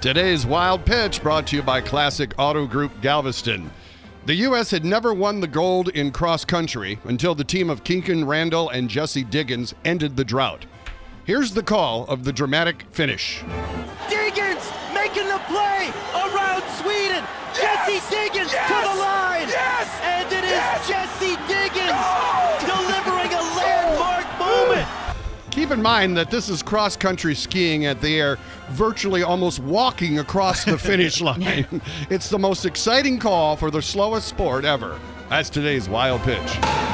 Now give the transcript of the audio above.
Today's Wild Pitch brought to you by Classic Auto Group Galveston. The U.S. had never won the gold in cross country until the team of Kikkan Randall and Jessie Diggins ended the drought. Here's the call of the dramatic finish. Diggins making the play around Sweden. Jessie Diggins to the line. Yes! And it is Jessie Diggins Keep in mind that this is cross country skiing at the air, virtually almost walking across the finish line. it's the most exciting call for the slowest sport ever. That's today's wild pitch.